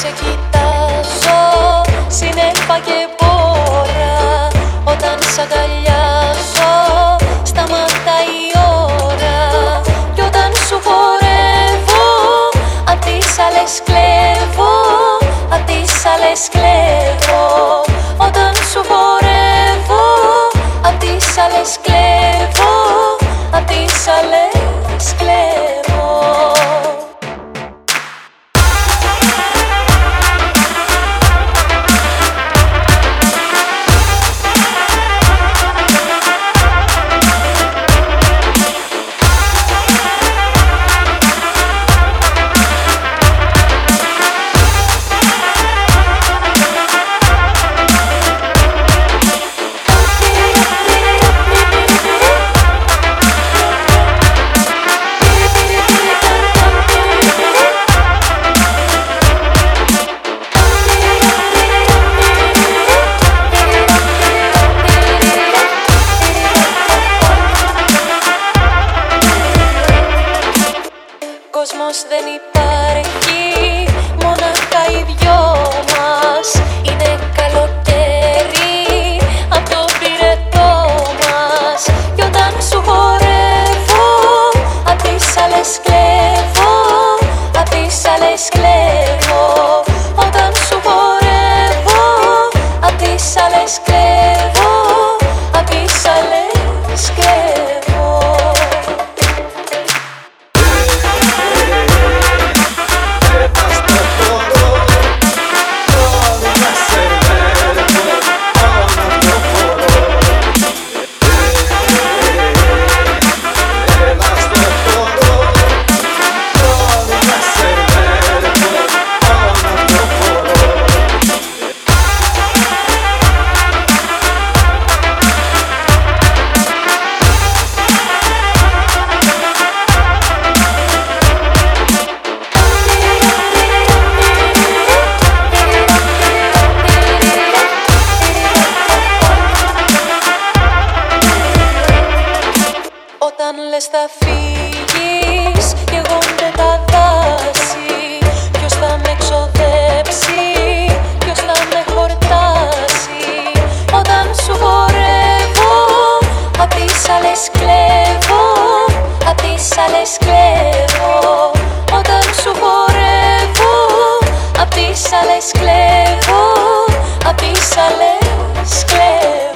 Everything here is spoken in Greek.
σε κοιτάζω συνέλπα και πόρα. Όταν σ' αγκαλιάζω σταματά η ώρα. Κι όταν σου χορεύω απ' τις άλλες κλέβω απ' τις άλλες κλέβω. Όταν σου χορεύω απ' τις άλλες κλέβω απ' τις άλλες κλέβω. Κόσμος δεν υπάρχει, μονάχα οι δυο μας. Είναι καλοκαίρι Όταν λες θα φύγεις Καίγονται τα δάση Ποιος θα με ξοδέψει Ποιος θα με χορτάσει. Όταν σου χορεύω Απ' τις άλλες κλέβω Απ' τις άλλες κλέβω. Όταν σου χορεύω Απ' τις άλλες κλέβω Απ' τις άλλες κλέβω